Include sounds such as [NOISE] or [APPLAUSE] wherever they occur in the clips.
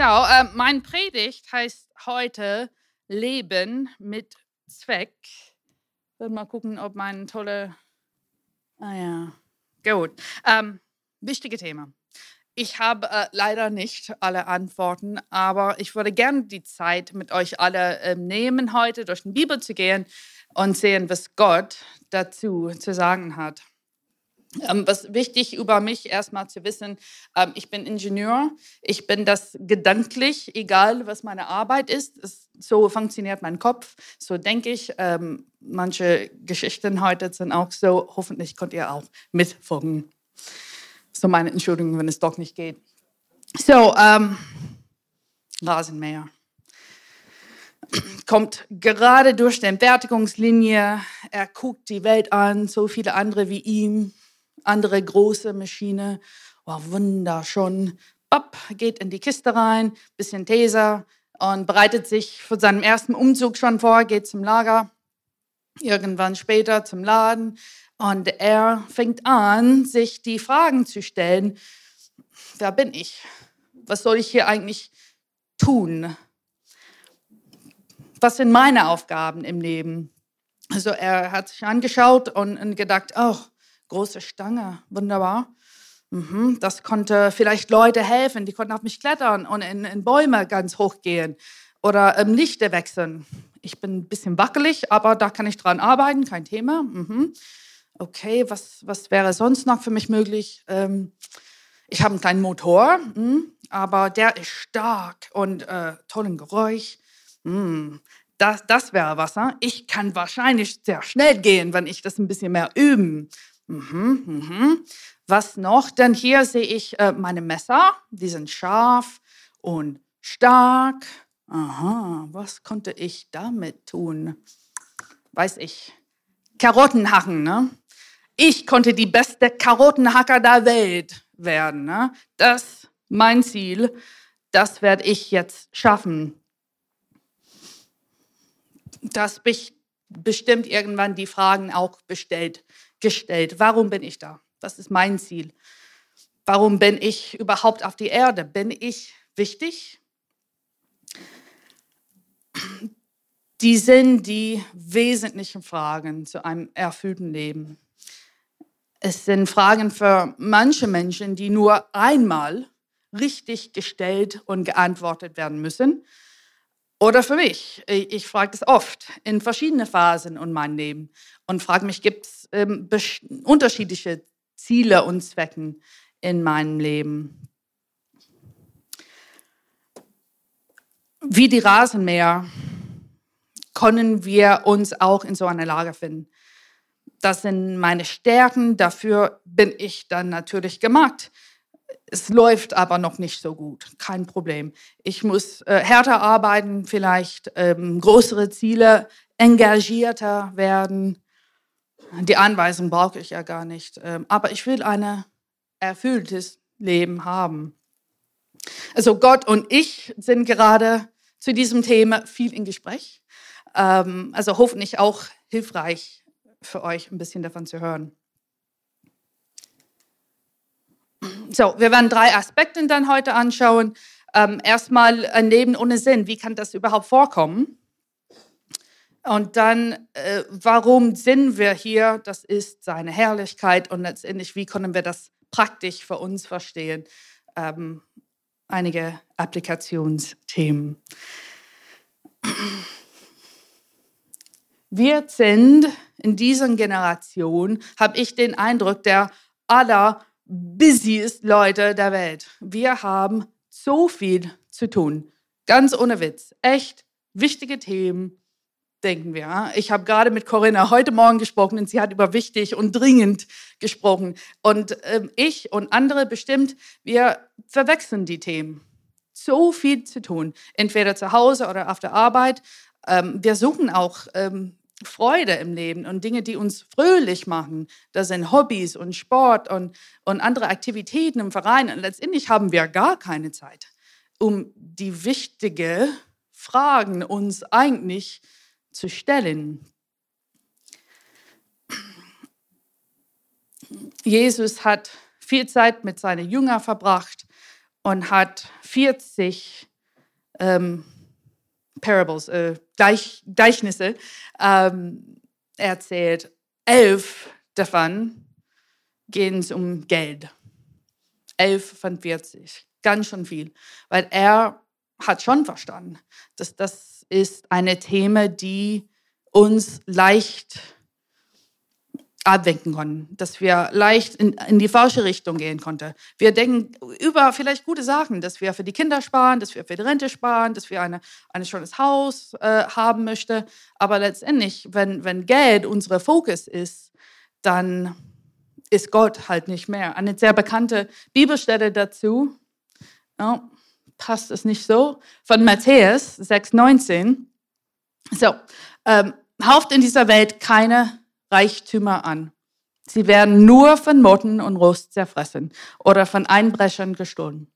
So, äh, mein Predigt heißt heute Leben mit Zweck. Ich will mal gucken, ob mein tolle. Ah ja, gut. Ähm, wichtige Thema. Ich habe äh, leider nicht alle Antworten, aber ich würde gerne die Zeit mit euch alle äh, nehmen, heute durch die Bibel zu gehen und sehen, was Gott dazu zu sagen hat. Ähm, was wichtig über mich erstmal zu wissen, ähm, ich bin Ingenieur, ich bin das gedanklich, egal was meine Arbeit ist, es, so funktioniert mein Kopf, so denke ich. Ähm, manche Geschichten heute sind auch so, hoffentlich könnt ihr auch mitfolgen. So meine Entschuldigung, wenn es doch nicht geht. So, ähm, Rasenmäher. Kommt gerade durch die Fertigungslinie, er guckt die Welt an, so viele andere wie ihm andere große Maschine. Oh, wunderschön. Bob geht in die Kiste rein, bisschen Taser und bereitet sich für seinen ersten Umzug schon vor, geht zum Lager, irgendwann später zum Laden. Und er fängt an, sich die Fragen zu stellen, wer bin ich? Was soll ich hier eigentlich tun? Was sind meine Aufgaben im Leben? Also er hat sich angeschaut und, gedacht, oh, große Stange, wunderbar. Mhm, das konnte vielleicht Leute helfen, die konnten auf mich klettern und in, in Bäume ganz hoch gehen oder ähm, Lichter wechseln. Ich bin ein bisschen wackelig, aber da kann ich dran arbeiten, kein Thema. Mhm. Okay, was, was wäre sonst noch für mich möglich? Ähm, ich habe einen kleinen Motor, mh, aber der ist stark und äh, tollen Geräusch. Mh, das, das wäre was. Ich kann wahrscheinlich sehr schnell gehen, wenn ich das ein bisschen mehr üben. Mhm, mhm. Was noch? Denn hier sehe ich äh, meine Messer, die sind scharf und stark. Aha, was konnte ich damit tun? Weiß ich. Karotten hacken, ne? Ich konnte die beste Karottenhacker der Welt werden. Ne? Das mein Ziel. Das werde ich jetzt schaffen. Das bestimmt irgendwann die Fragen auch bestellt gestellt. Warum bin ich da? Was ist mein Ziel? Warum bin ich überhaupt auf die Erde? Bin ich wichtig? Die sind die wesentlichen Fragen zu einem erfüllten Leben. Es sind Fragen für manche Menschen, die nur einmal richtig gestellt und geantwortet werden müssen. Oder für mich. Ich frage das oft in verschiedene Phasen in meinem Leben und frage mich, gibt es ähm, unterschiedliche Ziele und Zwecken in meinem Leben? Wie die Rasenmäher können wir uns auch in so einer Lage finden. Das sind meine Stärken, dafür bin ich dann natürlich gemacht. Es läuft aber noch nicht so gut, kein Problem. Ich muss äh, härter arbeiten, vielleicht ähm, größere Ziele, engagierter werden. Die Anweisung brauche ich ja gar nicht. Ähm, aber ich will ein erfülltes Leben haben. Also Gott und ich sind gerade zu diesem Thema viel in Gespräch. Ähm, also hoffentlich auch hilfreich für euch, ein bisschen davon zu hören. So, wir werden drei Aspekte dann heute anschauen. Ähm, erstmal ein Leben ohne Sinn. Wie kann das überhaupt vorkommen? Und dann, äh, warum sind wir hier? Das ist seine Herrlichkeit und letztendlich, wie können wir das praktisch für uns verstehen? Ähm, einige Applikationsthemen. Wir sind in dieser Generation, habe ich den Eindruck, der aller busiest Leute der Welt. Wir haben so viel zu tun. Ganz ohne Witz. Echt wichtige Themen, denken wir. Ich habe gerade mit Corinna heute Morgen gesprochen und sie hat über wichtig und dringend gesprochen. Und äh, ich und andere bestimmt, wir verwechseln die Themen. So viel zu tun, entweder zu Hause oder auf der Arbeit. Ähm, wir suchen auch ähm, Freude im Leben und Dinge, die uns fröhlich machen. Das sind Hobbys und Sport und, und andere Aktivitäten im Verein. Und letztendlich haben wir gar keine Zeit, um die wichtigen Fragen uns eigentlich zu zu stellen. Jesus hat viel Zeit mit seinen Jüngern verbracht und hat 40 ähm, Parables, äh, Gleich, Gleichnisse ähm, erzählt. Elf davon gehen es um Geld. Elf von 40. Ganz schön viel. Weil er hat schon verstanden, dass das ist eine Thema, die uns leicht abwinken konnten, dass wir leicht in, in, die falsche Richtung gehen konnten. Wir denken über vielleicht gute Sachen, dass wir für die Kinder sparen, dass wir für die Rente sparen, dass wir eine, ein schönes Haus äh, haben möchten. Aber letztendlich, wenn, wenn Geld unser Fokus ist, dann ist Gott halt nicht mehr. Eine sehr bekannte Bibelstelle dazu, ja, passt es nicht so, von Matthäus 6,19. So, ähm, hauft in dieser Welt keine Reichtümer an. Sie werden nur von Motten und Rost zerfressen oder von Einbrechern gestohlen.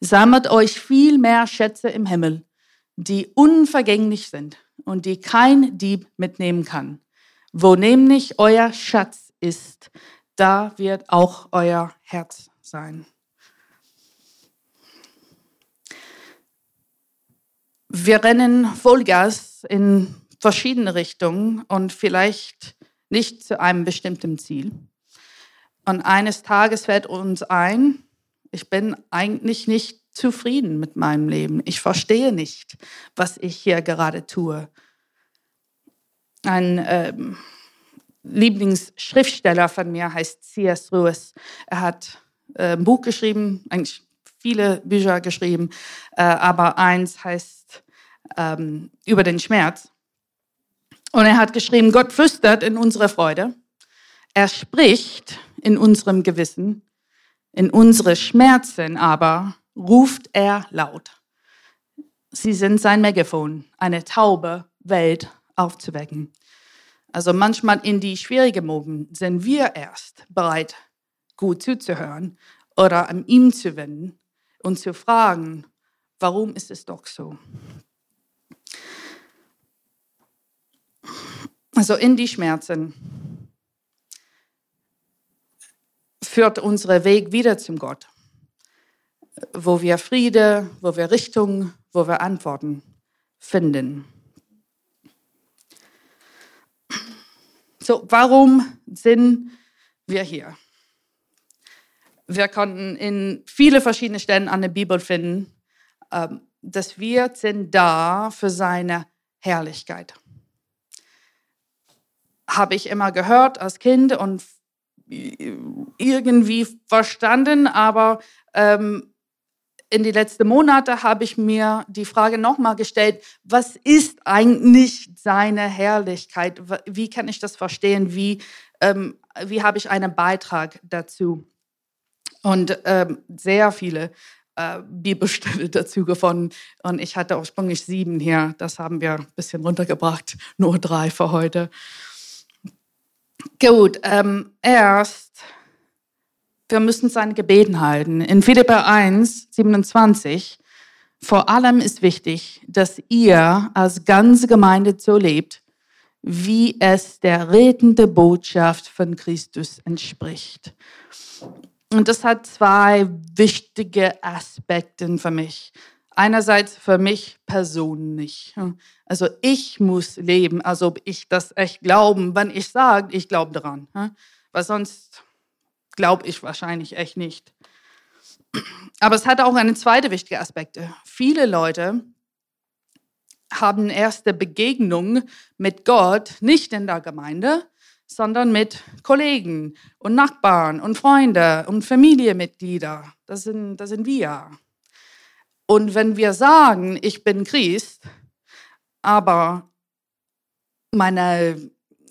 Sammelt euch viel mehr Schätze im Himmel, die unvergänglich sind und die kein Dieb mitnehmen kann. Wo nämlich euer Schatz ist, da wird auch euer Herz sein. Wir rennen Vollgas in verschiedene Richtungen und vielleicht nicht zu einem bestimmten Ziel. Und eines Tages fällt uns ein, ich bin eigentlich nicht zufrieden mit meinem Leben. Ich verstehe nicht, was ich hier gerade tue. Ein ähm, Lieblingsschriftsteller von mir heißt C.S. Lewis. Er hat äh, ein Buch geschrieben, eigentlich viele Bücher geschrieben, äh, aber eins heißt ähm, über den Schmerz. Und er hat geschrieben, Gott flüstert in unsere Freude. Er spricht in unserem Gewissen. In unsere Schmerzen aber ruft er laut. Sie sind sein Megafon, eine taube Welt aufzuwecken. Also manchmal in die schwierigen Momente sind wir erst bereit, gut zuzuhören oder an ihm zu wenden und zu fragen, warum ist es doch so? Also in die Schmerzen führt unser Weg wieder zum Gott, wo wir Friede, wo wir Richtung, wo wir Antworten finden. So, warum sind wir hier? Wir konnten in viele verschiedene Stellen an der Bibel finden, ähm, dass wir sind da für seine Herrlichkeit habe ich immer gehört als Kind und irgendwie verstanden, aber ähm, in die letzten Monate habe ich mir die Frage nochmal gestellt, was ist eigentlich seine Herrlichkeit? Wie kann ich das verstehen? Wie, ähm, wie habe ich einen Beitrag dazu? Und ähm, sehr viele äh, Bibelstelle [LAUGHS] dazu gefunden. Und ich hatte ursprünglich sieben hier. Das haben wir ein bisschen runtergebracht. Nur drei für heute. Gut, ähm, erst, wir müssen sein Gebeten halten. In Philipper 1, 27, vor allem ist wichtig, dass ihr als ganze Gemeinde so lebt, wie es der rettende Botschaft von Christus entspricht. Und das hat zwei wichtige Aspekte für mich. Einerseits für mich persönlich. Also ich muss leben, als ob ich das echt glauben, wenn ich sage, ich glaube daran. Weil sonst glaube ich wahrscheinlich echt nicht. Aber es hat auch eine zweite wichtige Aspekte. Viele Leute haben erste Begegnung mit Gott nicht in der Gemeinde, sondern mit Kollegen und Nachbarn und Freunden und Familienmitgliedern. Das sind, das sind wir. Und wenn wir sagen, ich bin Christ, aber meine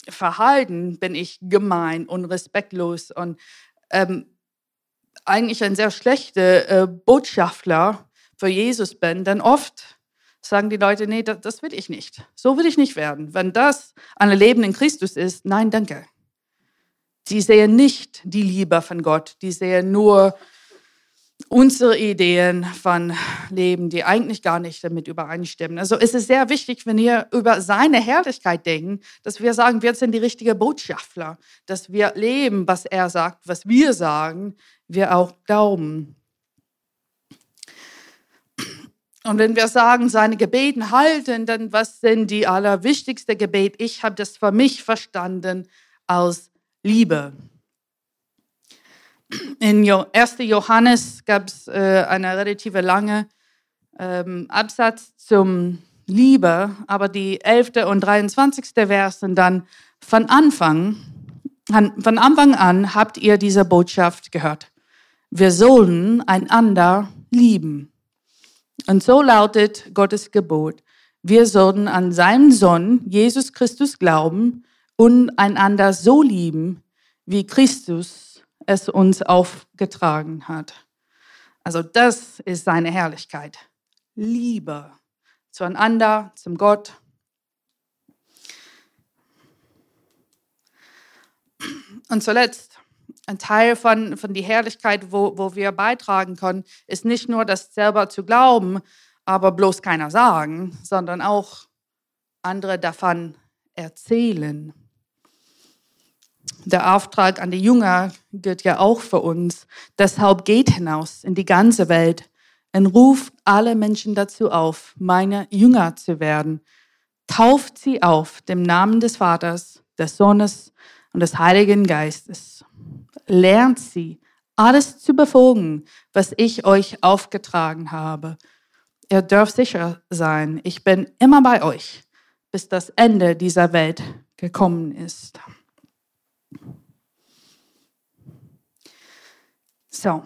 Verhalten bin ich gemein und respektlos und ähm, eigentlich ein sehr schlechter äh, Botschafter für Jesus bin, dann oft sagen die Leute, nee, das, das, will ich nicht. So will ich nicht werden. Wenn das ein Leben in Christus ist, nein, danke. Die sehen nicht die Liebe von Gott, die sehen nur unsere Ideen von Leben, die eigentlich gar nicht damit übereinstimmen. Also es ist sehr wichtig, wenn wir über seine Herrlichkeit denken, dass wir sagen, wir sind die richtigen Botschafter, dass wir leben, was er sagt, was wir sagen, wir auch glauben. Und wenn wir sagen, seine Gebeten halten, dann was sind die allerwichtigste Gebet? Ich habe das für mich verstanden aus Liebe. In 1. Johannes gab es äh, eine relativ lange ähm, Absatz zum Liebe, aber die 11. und 23. Vers sind dann von Anfang, von Anfang an habt ihr diese Botschaft gehört. Wir sollen einander lieben. Und so lautet Gottes Gebot. Wir sollen an seinen Sohn, Jesus Christus, glauben und einander so lieben, wie Christus es uns aufgetragen hat. Also das ist seine Herrlichkeit. Liebe zueinander, zum Gott. Und zuletzt, ein Teil von, von der Herrlichkeit, wo, wo wir beitragen können, ist nicht nur das selber zu glauben, aber bloß keiner sagen, sondern auch andere davon erzählen. Der Auftrag an die Jünger gilt ja auch für uns. Deshalb geht hinaus in die ganze Welt und ruft alle Menschen dazu auf, meine Jünger zu werden. Tauft sie auf dem Namen des Vaters, des Sohnes und des Heiligen Geistes. Lernt sie, alles zu befolgen, was ich euch aufgetragen habe. Ihr dürft sicher sein, ich bin immer bei euch, bis das Ende dieser Welt gekommen ist. So,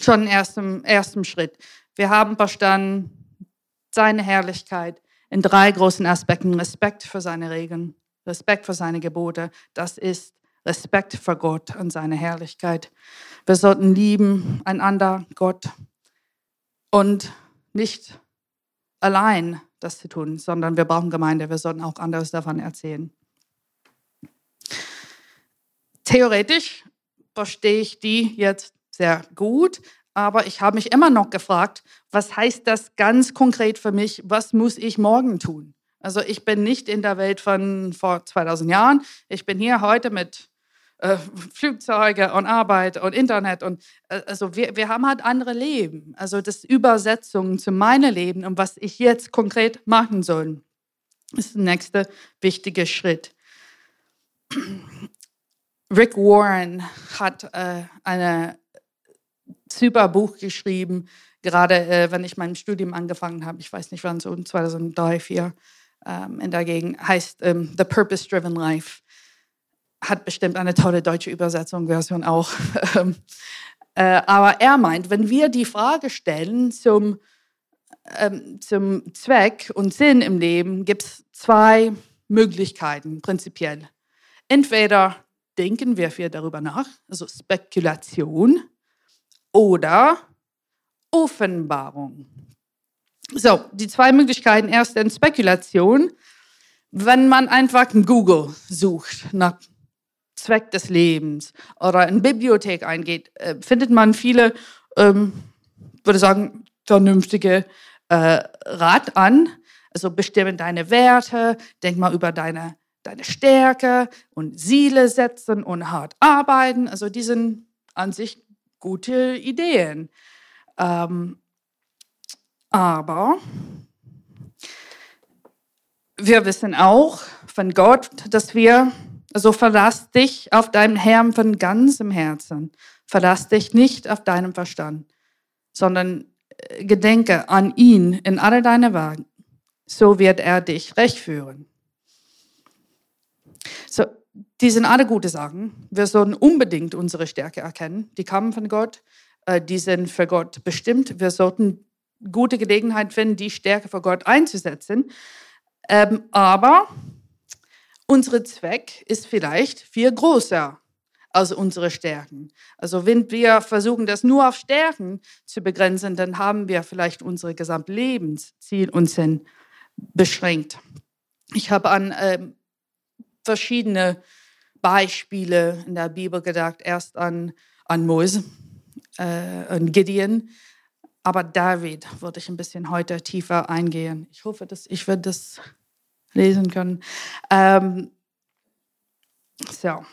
schon ersten, ersten Schritt. Wir haben verstanden, seine Herrlichkeit in drei großen Aspekten. Respekt für seine Regeln, Respekt für seine Gebote. Das ist Respekt für Gott und seine Herrlichkeit. Wir sollten lieben einander, Gott, und nicht allein das zu tun, sondern wir brauchen Gemeinde. Wir sollten auch anderes davon erzählen. Theoretisch verstehe ich die jetzt sehr gut, aber ich habe mich immer noch gefragt, was heißt das ganz konkret für mich? Was muss ich morgen tun? Also ich bin nicht in der Welt von vor 2000 Jahren. Ich bin hier heute mit äh, Flugzeuge und Arbeit und Internet und äh, also wir, wir haben halt andere Leben. Also das Übersetzung zu meinem Leben und was ich jetzt konkret machen soll, ist der nächste wichtige Schritt. [CLEARS THROAT] Rick Warren hat äh, eine super Buch geschrieben, gerade äh, wenn ich mein Studium angefangen habe. Ich weiß nicht wann, so 2003, 2004 ähm, in der Gegend. Heißt ähm, The Purpose Driven Life. Hat bestimmt eine tolle deutsche Übersetzung, Version auch. [LAUGHS] Ähm, äh, aber er meint, wenn wir die Frage stellen zum, ähm, zum Zweck und Sinn im Leben, gibt es zwei Möglichkeiten prinzipiell. Entweder denken wir viel darüber nach, also Spekulation, oder Offenbarung. So, die zwei Möglichkeiten. Erst in Spekulation, wenn man einfach in Google sucht nach Zweck des Lebens oder in Bibliothek eingeht, äh, findet man viele, ähm, würde sagen, vernünftige äh, Rat an. Also bestimmen deine Werte, denk mal über deine, deine Stärke und Ziele setzen und hart arbeiten. Also die sind an sich gute Ideen. Ähm, aber wir wissen auch von Gott, dass wir, also verlass dich auf deinen Herrn von ganzem Herzen. Verlass dich nicht auf deinen Verstand, sondern äh, gedenke an ihn in alle deine Wagen. So wird er dich recht führen. So, die sind alle gute Sachen. Wir sollen unbedingt unsere Stärke erkennen. Die kommen von Gott. Äh, die sind für Gott bestimmt. Wir sollten gute Gelegenheit finden, die Stärke für Gott einzusetzen. Ähm, aber unser Zweck ist vielleicht viel größer als unsere Stärken. Also wenn wir versuchen, das nur auf Stärken zu begrenzen, dann haben wir vielleicht unser Gesamtlebensziel und Sinn beschränkt. Ich habe an äh, verschiedene Beispiele in der Bibel gedacht, erst an, an Mose äh, und Gideon, aber David würde ich ein bisschen heute tiefer eingehen. Ich hoffe, dass ich werde das lesen können. Ähm, so,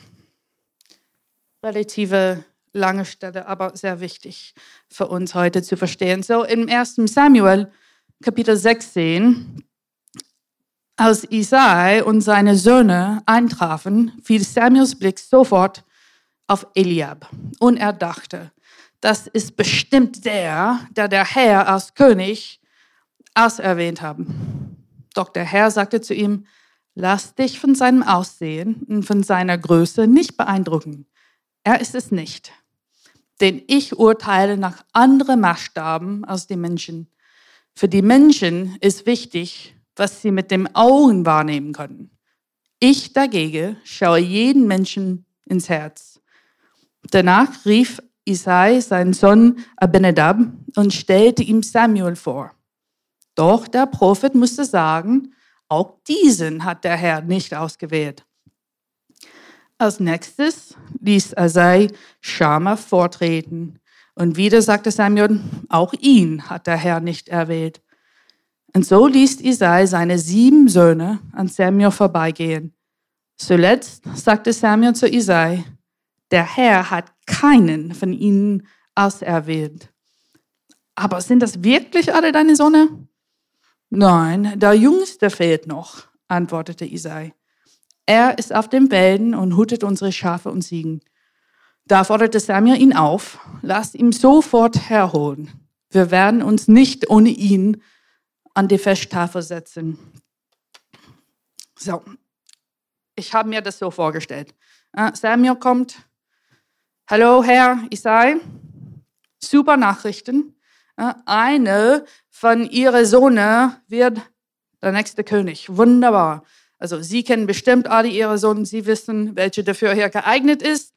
relative lange Stelle, aber sehr wichtig für uns heute zu verstehen. So im 1. Samuel, Kapitel 16, als Isai und seine Söhne eintrafen, fiel Samuels Blick sofort auf Eliab und er dachte, das ist bestimmt der, der der Herr als König auserwähnt haben. Doch der Herr sagte zu ihm, lass dich von seinem Aussehen und von seiner Größe nicht beeindrucken. Er ist es nicht. Denn ich urteile nach anderen Maßstaben als die Menschen. Für die Menschen ist wichtig, was sie mit dem Augen wahrnehmen können. Ich dagegen schaue jeden Menschen ins Herz. Danach rief Isai seinen Sohn Abinadab und stellte ihm Samuel vor. Doch der Prophet musste sagen, auch diesen hat der Herr nicht ausgewählt. Als nächstes ließ Isai Schama vortreten. Und wieder sagte Samuel, auch ihn hat der Herr nicht erwählt. Und so ließ Isai seine sieben Söhne an Samuel vorbeigehen. Zuletzt sagte Samuel zu Isai, der Herr hat keinen von ihnen auserwählt. Aber sind das wirklich alle deine Söhne? Nein, der Jüngste fehlt noch, antwortete Isai. Er ist auf den Wäldern und hütet unsere Schafe und Ziegen. Da forderte Samuel ihn auf, lass ihn sofort herholen. Wir werden uns nicht ohne ihn an die Festtafel setzen. So, ich habe mir das so vorgestellt. Äh, Samuel kommt, Hallo, Herr Isai. Super Nachrichten. Eine von Ihren Söhnen wird der nächste König. Wunderbar. Also Sie kennen bestimmt alle Ihre Söhne. Sie wissen, welche dafür hier geeignet ist.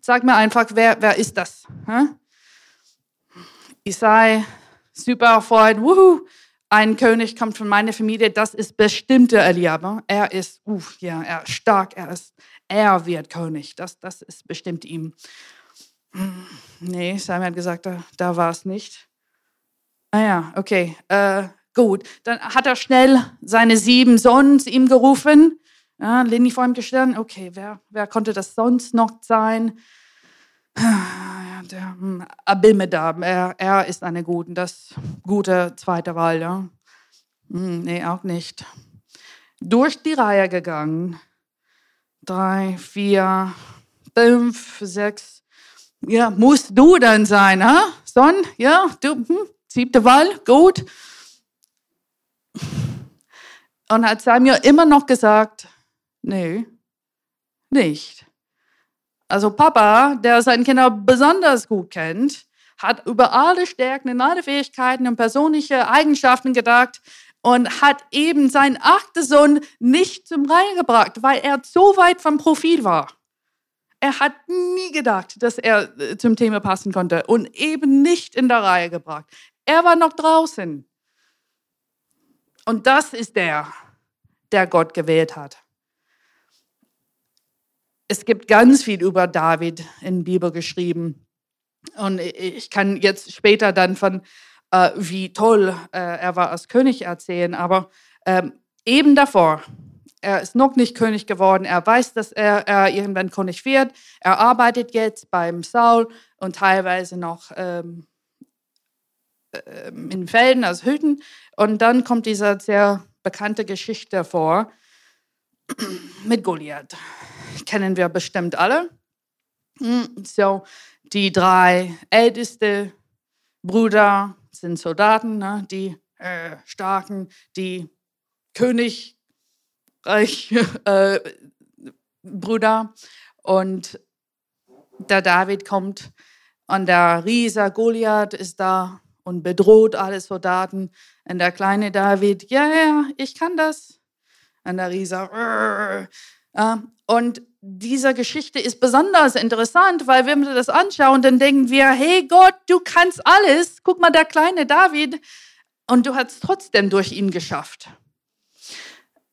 Sag mir einfach, wer, wer ist das? Isai, super erfreut. Wuhu. Ein König kommt von meiner Familie. Das ist bestimmt der Eliab. Er ist, uff, ja, er ist stark. Er ist er wird König. Das, das ist bestimmt ihm. Hm, nee, Simon hat gesagt, da, da war es nicht. Ah okay, äh, gut. Dann hat er schnell seine sieben Sonnen zu ihm gerufen. Ja, Lini vor ihm gestellt. Okay, wer, wer konnte das sonst noch sein? Der hm, Abimedab, er, er ist eine gute, das gute zweite Wahl. Ja? Hm, nee, auch nicht. Durch die Reihe gegangen drei, vier, fünf, sechs. Ja, musst du dann sein, ha? Son, ja, du, hm, siebte Wahl, gut. Und hat Samuel immer noch gesagt, nee, nicht. Also Papa, der seine Kinder besonders gut kennt, hat über alle Stärken und alle Fähigkeiten und persönliche Eigenschaften gedacht und hat eben seinen achten Sohn nicht zum Reihe gebracht, weil er so weit vom Profil war. Er hat nie gedacht, dass er äh, zum Thema passen konnte und eben nicht in der Reihe gebracht. Er war noch draußen. Und das ist der, der Gott gewählt hat. Es gibt ganz viel über David in der Bibel geschrieben. Und ich kann jetzt später dann von äh, wie toll äh, er war als König erzählen, aber ähm, eben davor, er ist noch nicht König geworden, er weiß, dass er, er irgendwann König wird, er arbeitet jetzt beim Saul und teilweise noch ähm, äh, in Felden als Hütten und dann kommt diese sehr bekannte Geschichte vor mit Goliath. Kennen wir bestimmt alle. Hm, so, die drei älteste Brüder sind Soldaten, ne? die äh, starken, die Königreich [LAUGHS] äh, Brüder. Und der David kommt und der Riese Goliath ist da und bedroht alle Soldaten. Und der kleine David, ja, ja, ich kann das. Und der Riese, und diese Geschichte ist besonders interessant, weil wenn wir das anschauen, dann denken wir, hey Gott, du kannst alles. Guck mal, der kleine David. Und du hast trotzdem durch ihn geschafft.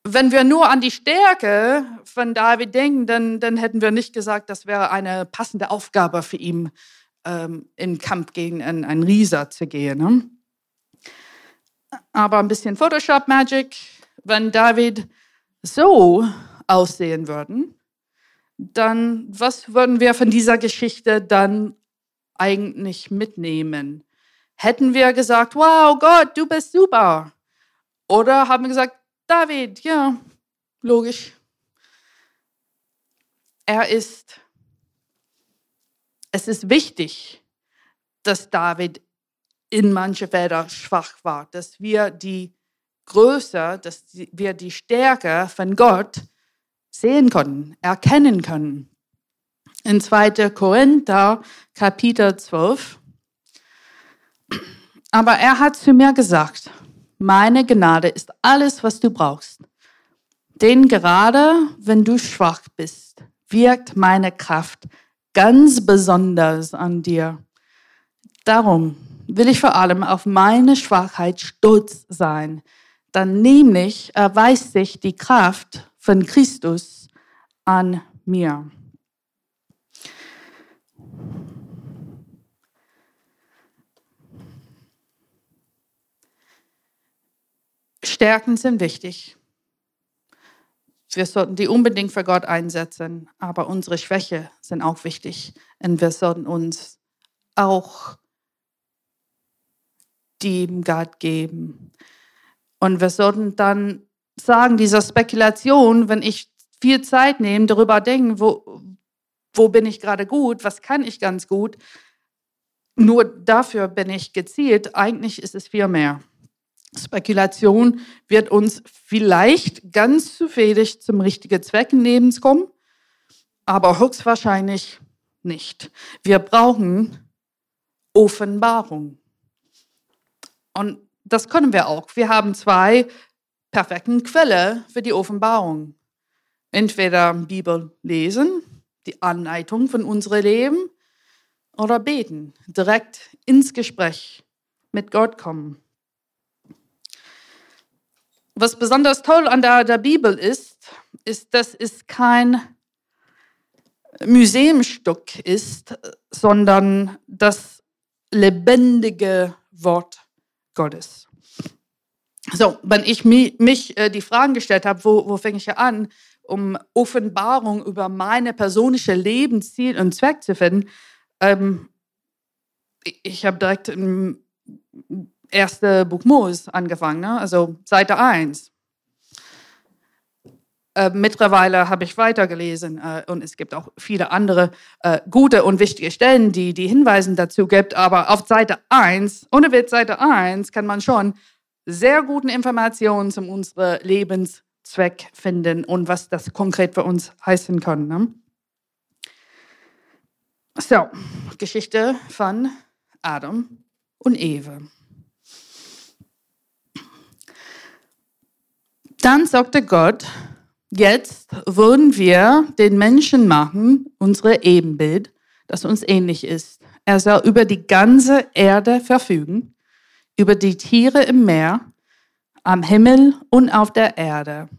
Wenn wir nur an die Stärke von David denken, dann, dann hätten wir nicht gesagt, das wäre eine passende Aufgabe für ihn, ähm, in Kampf gegen einen, einen Rieser zu gehen. Ne? Aber ein bisschen Photoshop-Magic, wenn David so aussehen würde, dann was würden wir von dieser Geschichte dann eigentlich mitnehmen? Hätten wir gesagt, wow, Gott, du bist super? Oder haben wir gesagt, David, ja, logisch. Er ist, es ist wichtig, dass David in manche Felder schwach war, dass wir die Größe, dass wir die Stärke von Gott sehen können, erkennen können. In 2. Korinther Kapitel 12. Aber er hat zu mir gesagt, meine Gnade ist alles, was du brauchst. Denn gerade wenn du schwach bist, wirkt meine Kraft ganz besonders an dir. Darum will ich vor allem auf meine Schwachheit stolz sein. Dann nämlich erweist sich die Kraft von Christus an mir. Stärken sind wichtig. Wir sollten die unbedingt für Gott einsetzen, aber unsere Schwäche sind auch wichtig. Und wir sollten uns auch dem Gott geben. Und wir sollten dann sagen, dieser Spekulation, wenn ich viel Zeit nehme, darüber denken, wo, wo bin ich gerade gut, was kann ich ganz gut, nur dafür bin ich gezielt, eigentlich ist es viel mehr. Spekulation wird uns vielleicht ganz zufällig zum richtigen Zweck im Leben kommen, aber höchstwahrscheinlich nicht. Wir brauchen Offenbarung. Und das können wir auch. Wir haben zwei perfekten Quellen für die Offenbarung. Entweder Bibel lesen, die Anleitung von unserem Leben, oder beten, direkt ins Gespräch mit Gott kommen. Was besonders toll an der, der Bibel ist, ist, dass es kein Museumstück ist, sondern das lebendige Wort Gottes. So, wenn ich mich, mich äh, die Fragen gestellt habe, wo, wo fange ich an, um Offenbarung über meine persönliche Lebensziel und Zweck zu finden, ähm, ich habe direkt im erste Buch Mose angefangen, ne? also Seite 1. Äh, mittlerweile habe ich weitergelesen äh, und es gibt auch viele andere äh, gute und wichtige Stellen, die die Hinweise dazu gibt. Aber auf Seite 1, ohne Witz, Seite 1 kann man schon sehr guten Informationen zum unseren Lebenszweck finden und was das konkret für uns heißen kann. Ne? So, Geschichte von Adam und Eve. Dann sagte Gott, jetzt wollen wir den Menschen machen, unsere Ebenbild, das uns ähnlich ist. Er soll über die ganze Erde verfügen, über die Tiere im Meer, am Himmel und auf der Erde.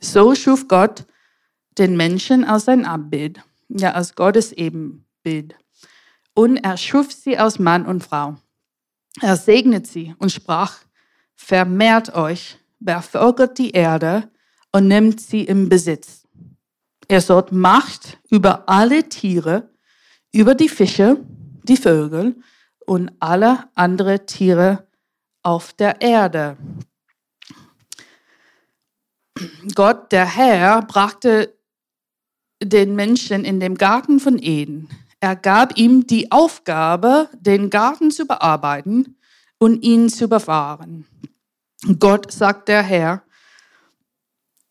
So schuf Gott den Menschen als sein Abbild, ja als Gottes Ebenbild. Und er schuf sie aus Mann und Frau. Er segnet sie und sprach, vermehrt euch bevölkert die Erde und nimmt sie im Besitz. Er sollt Macht über alle Tiere, über die Fische, die Vögel und alle andere Tiere auf der Erde. Gott, der Herr, brachte den Menschen in dem Garten von Eden. Er gab ihm die Aufgabe, den Garten zu bearbeiten und ihn zu bewahren. Gott sagt der Herr,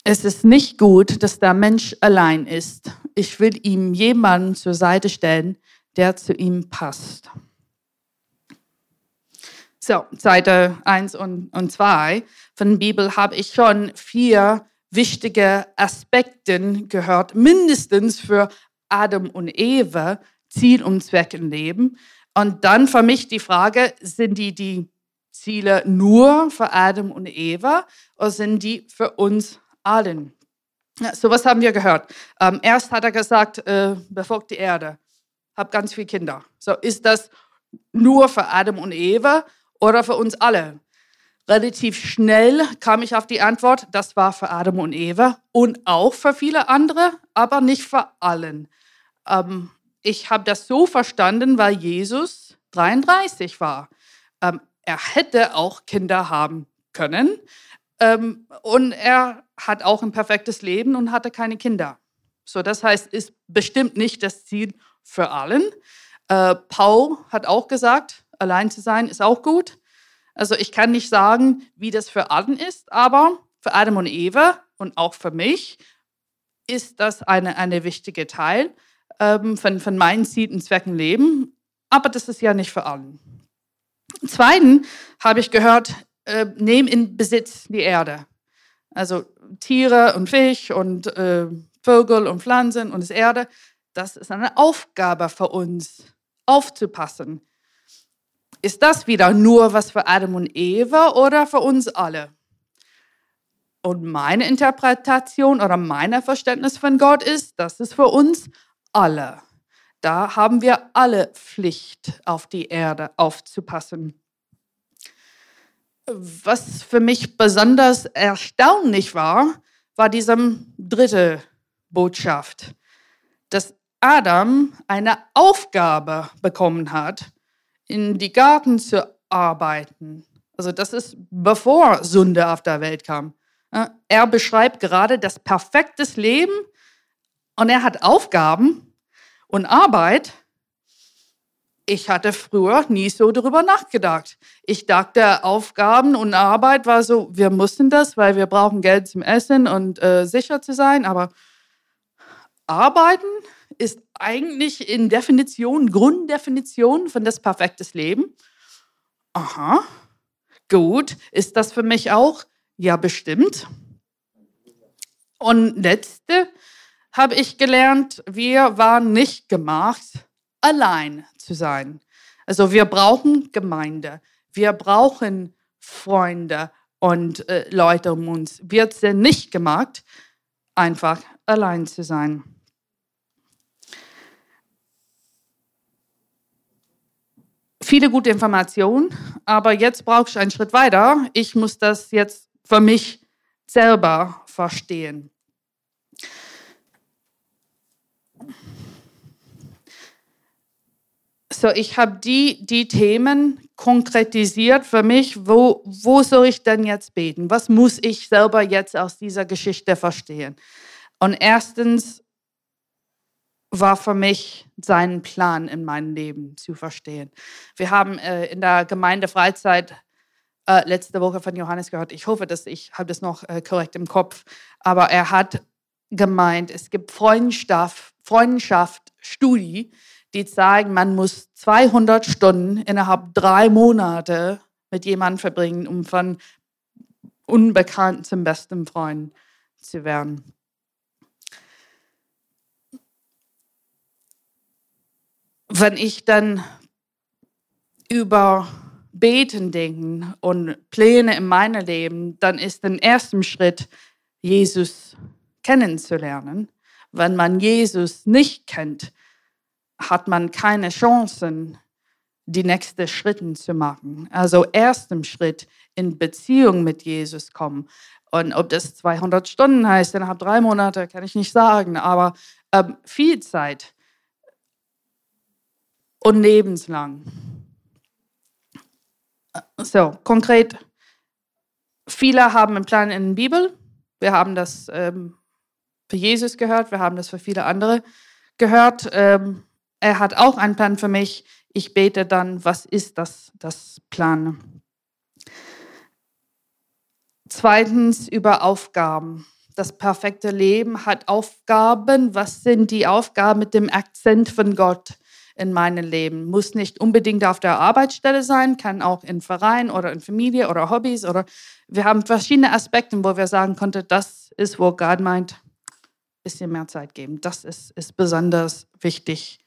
es ist nicht gut, dass der Mensch allein ist. Ich will ihm jemanden zur Seite stellen, der zu ihm passt. So, Seite 1 und, und 2 von der Bibel habe ich schon vier wichtige Aspekte gehört, mindestens für Adam und Eva, Ziel und Zweck im Leben. Und dann für mich die Frage, sind die die Ziele nur für Adam und Eva oder sind die für uns allen? So was haben wir gehört. Ähm, erst hat er gesagt, äh, befolgt die Erde, hab ganz viele Kinder. So ist das nur für Adam und Eva oder für uns alle? Relativ schnell kam ich auf die Antwort, das war für Adam und Eva und auch für viele andere, aber nicht für allen. Ähm, ich habe das so verstanden, weil Jesus 33 war. Ähm, er hätte auch Kinder haben können ähm, und er hat auch ein perfektes Leben und hatte keine Kinder. So, das heißt, ist bestimmt nicht das Ziel für allen. Äh, Paul hat auch gesagt, allein zu sein ist auch gut. Also ich kann nicht sagen, wie das für allen ist, aber für Adam und Eva und auch für mich ist das eine, eine wichtige Teil ähm, von, von meinen Zielen, Zwecken Leben. Aber das ist ja nicht für allen. Zweitens habe ich gehört, äh, nehm in Besitz die Erde. Also Tiere und Fisch und äh, Vögel und Pflanzen und das Erde. Das ist eine Aufgabe für uns, aufzupassen. Ist das wieder nur was für Adam und Eva oder für uns alle? Und meine Interpretation oder mein Verständnis von Gott ist, das ist für uns alle. Da haben wir alle Pflicht, auf die Erde aufzupassen. Was für mich besonders erstaunlich war, war diese dritte Botschaft, dass Adam eine Aufgabe bekommen hat, in die Garten zu arbeiten. Also das ist bevor Sünde auf der Welt kam. Er beschreibt gerade das perfekte Leben und er hat Aufgaben und Arbeit. Ich hatte früher nie so darüber nachgedacht. Ich dachte, Aufgaben und Arbeit war so, wir mussten das, weil wir brauchen Geld zum Essen und äh, sicher zu sein. Aber Arbeiten ist eigentlich in Definition, Grunddefinition von das perfektes Leben. Aha, gut. Ist das für mich auch? Ja, bestimmt. Und letzte habe ich gelernt, wir waren nicht gemacht, allein zu sein. Also wir brauchen Gemeinde, wir brauchen Freunde und äh, Leute um uns. Wir sind nicht gemacht, einfach allein zu sein. Viele gute Informationen, aber jetzt brauche ich einen Schritt weiter. Ich muss das jetzt für mich selber verstehen. So, ich habe die, die Themen konkretisiert für mich. Wo, wo soll ich denn jetzt beten? Was muss ich selber jetzt aus dieser Geschichte verstehen? Und erstens war für mich seinen Plan in meinem Leben zu verstehen. Wir haben äh, in der Gemeindefreizeit äh, letzte Woche von Johannes gehört. Ich hoffe, dass ich habe das noch äh, korrekt im Kopf. Aber er hat gemeint, es gibt Freundschaft, Freundschaft, Studie, die zeigen, man muss 200 Stunden innerhalb drei Monate mit jemandem verbringen, um von unbekannt zum besten Freund zu werden. Wenn ich dann über Beten denken und Pläne in meinem Leben, dann ist der erste Schritt, Jesus kennenzulernen. Wenn man Jesus nicht kennt, hat man keine Chancen, die nächsten Schritte zu machen. Also ersten Schritt in Beziehung mit Jesus kommen. Und ob das 200 Stunden heißt, innerhalb drei Monate, kann ich nicht sagen, aber ähm, viel Zeit und lebenslang. So, konkret, viele haben einen Plan in der Bibel. Wir haben das ähm, für Jesus gehört, wir haben das für viele andere gehört. Ähm, er hat auch einen Plan für mich. Ich bete dann, was ist das, das Plan? Zweitens über Aufgaben. Das perfekte Leben hat Aufgaben. Was sind die Aufgaben mit dem Akzent von Gott in meinem Leben? Muss nicht unbedingt auf der Arbeitsstelle sein, kann auch in Verein oder in Familie oder Hobbys oder wir haben verschiedene Aspekte, wo wir sagen konnten, das ist, wo Gott meint, bisschen mehr Zeit geben. Das ist, ist besonders wichtig.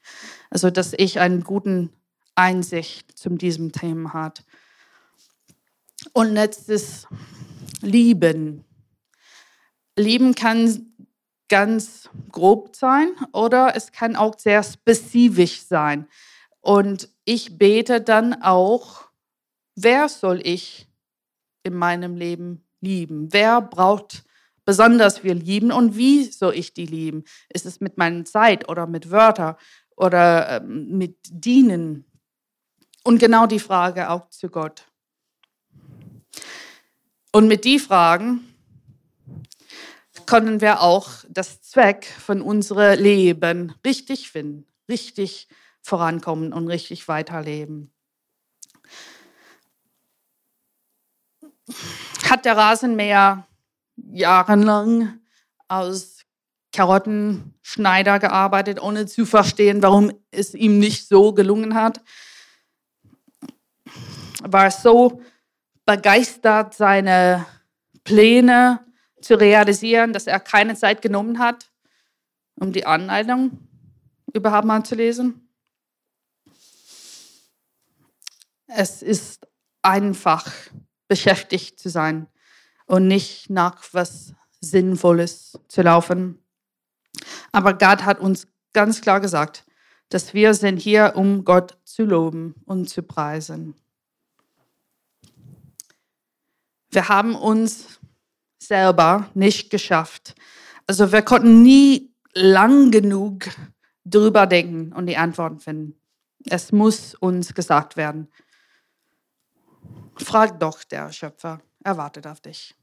Also, dass ich einen guten Einsicht zu diesem Thema habe. Und letztes, Lieben. Lieben kann ganz grob sein oder es kann auch sehr spezifisch sein. Und ich bete dann auch, wer soll ich in meinem Leben lieben? Wer braucht besonders viel lieben und wie soll ich die lieben? Ist es mit meiner Zeit oder mit Wörtern oder ähm, mit Dienen. Und genau die Frage auch zu Gott. Und mit die Fragen können wir auch das Zweck von unserem Leben richtig finden, richtig vorankommen und richtig weiterleben. Hat der Rasenmäher jahrelang als Karottenschneider gearbeitet, ohne zu verstehen, warum es ihm nicht so gelungen hat? War so begeistert, seine Pläne zu realisieren, dass er keine Zeit genommen hat, um die Anleitung überhaupt mal zu lesen. Es ist einfach, beschäftigt zu sein und nicht nach was Sinnvolles zu laufen. Aber Gott hat uns ganz klar gesagt, dass wir sind hier, um Gott zu loben und zu preisen. Wir haben uns selber nicht geschafft. Also wir konnten nie lang genug drüber denken und die Antworten finden. Es muss uns gesagt werden. Frag doch, der Schöpfer er wartet auf dich.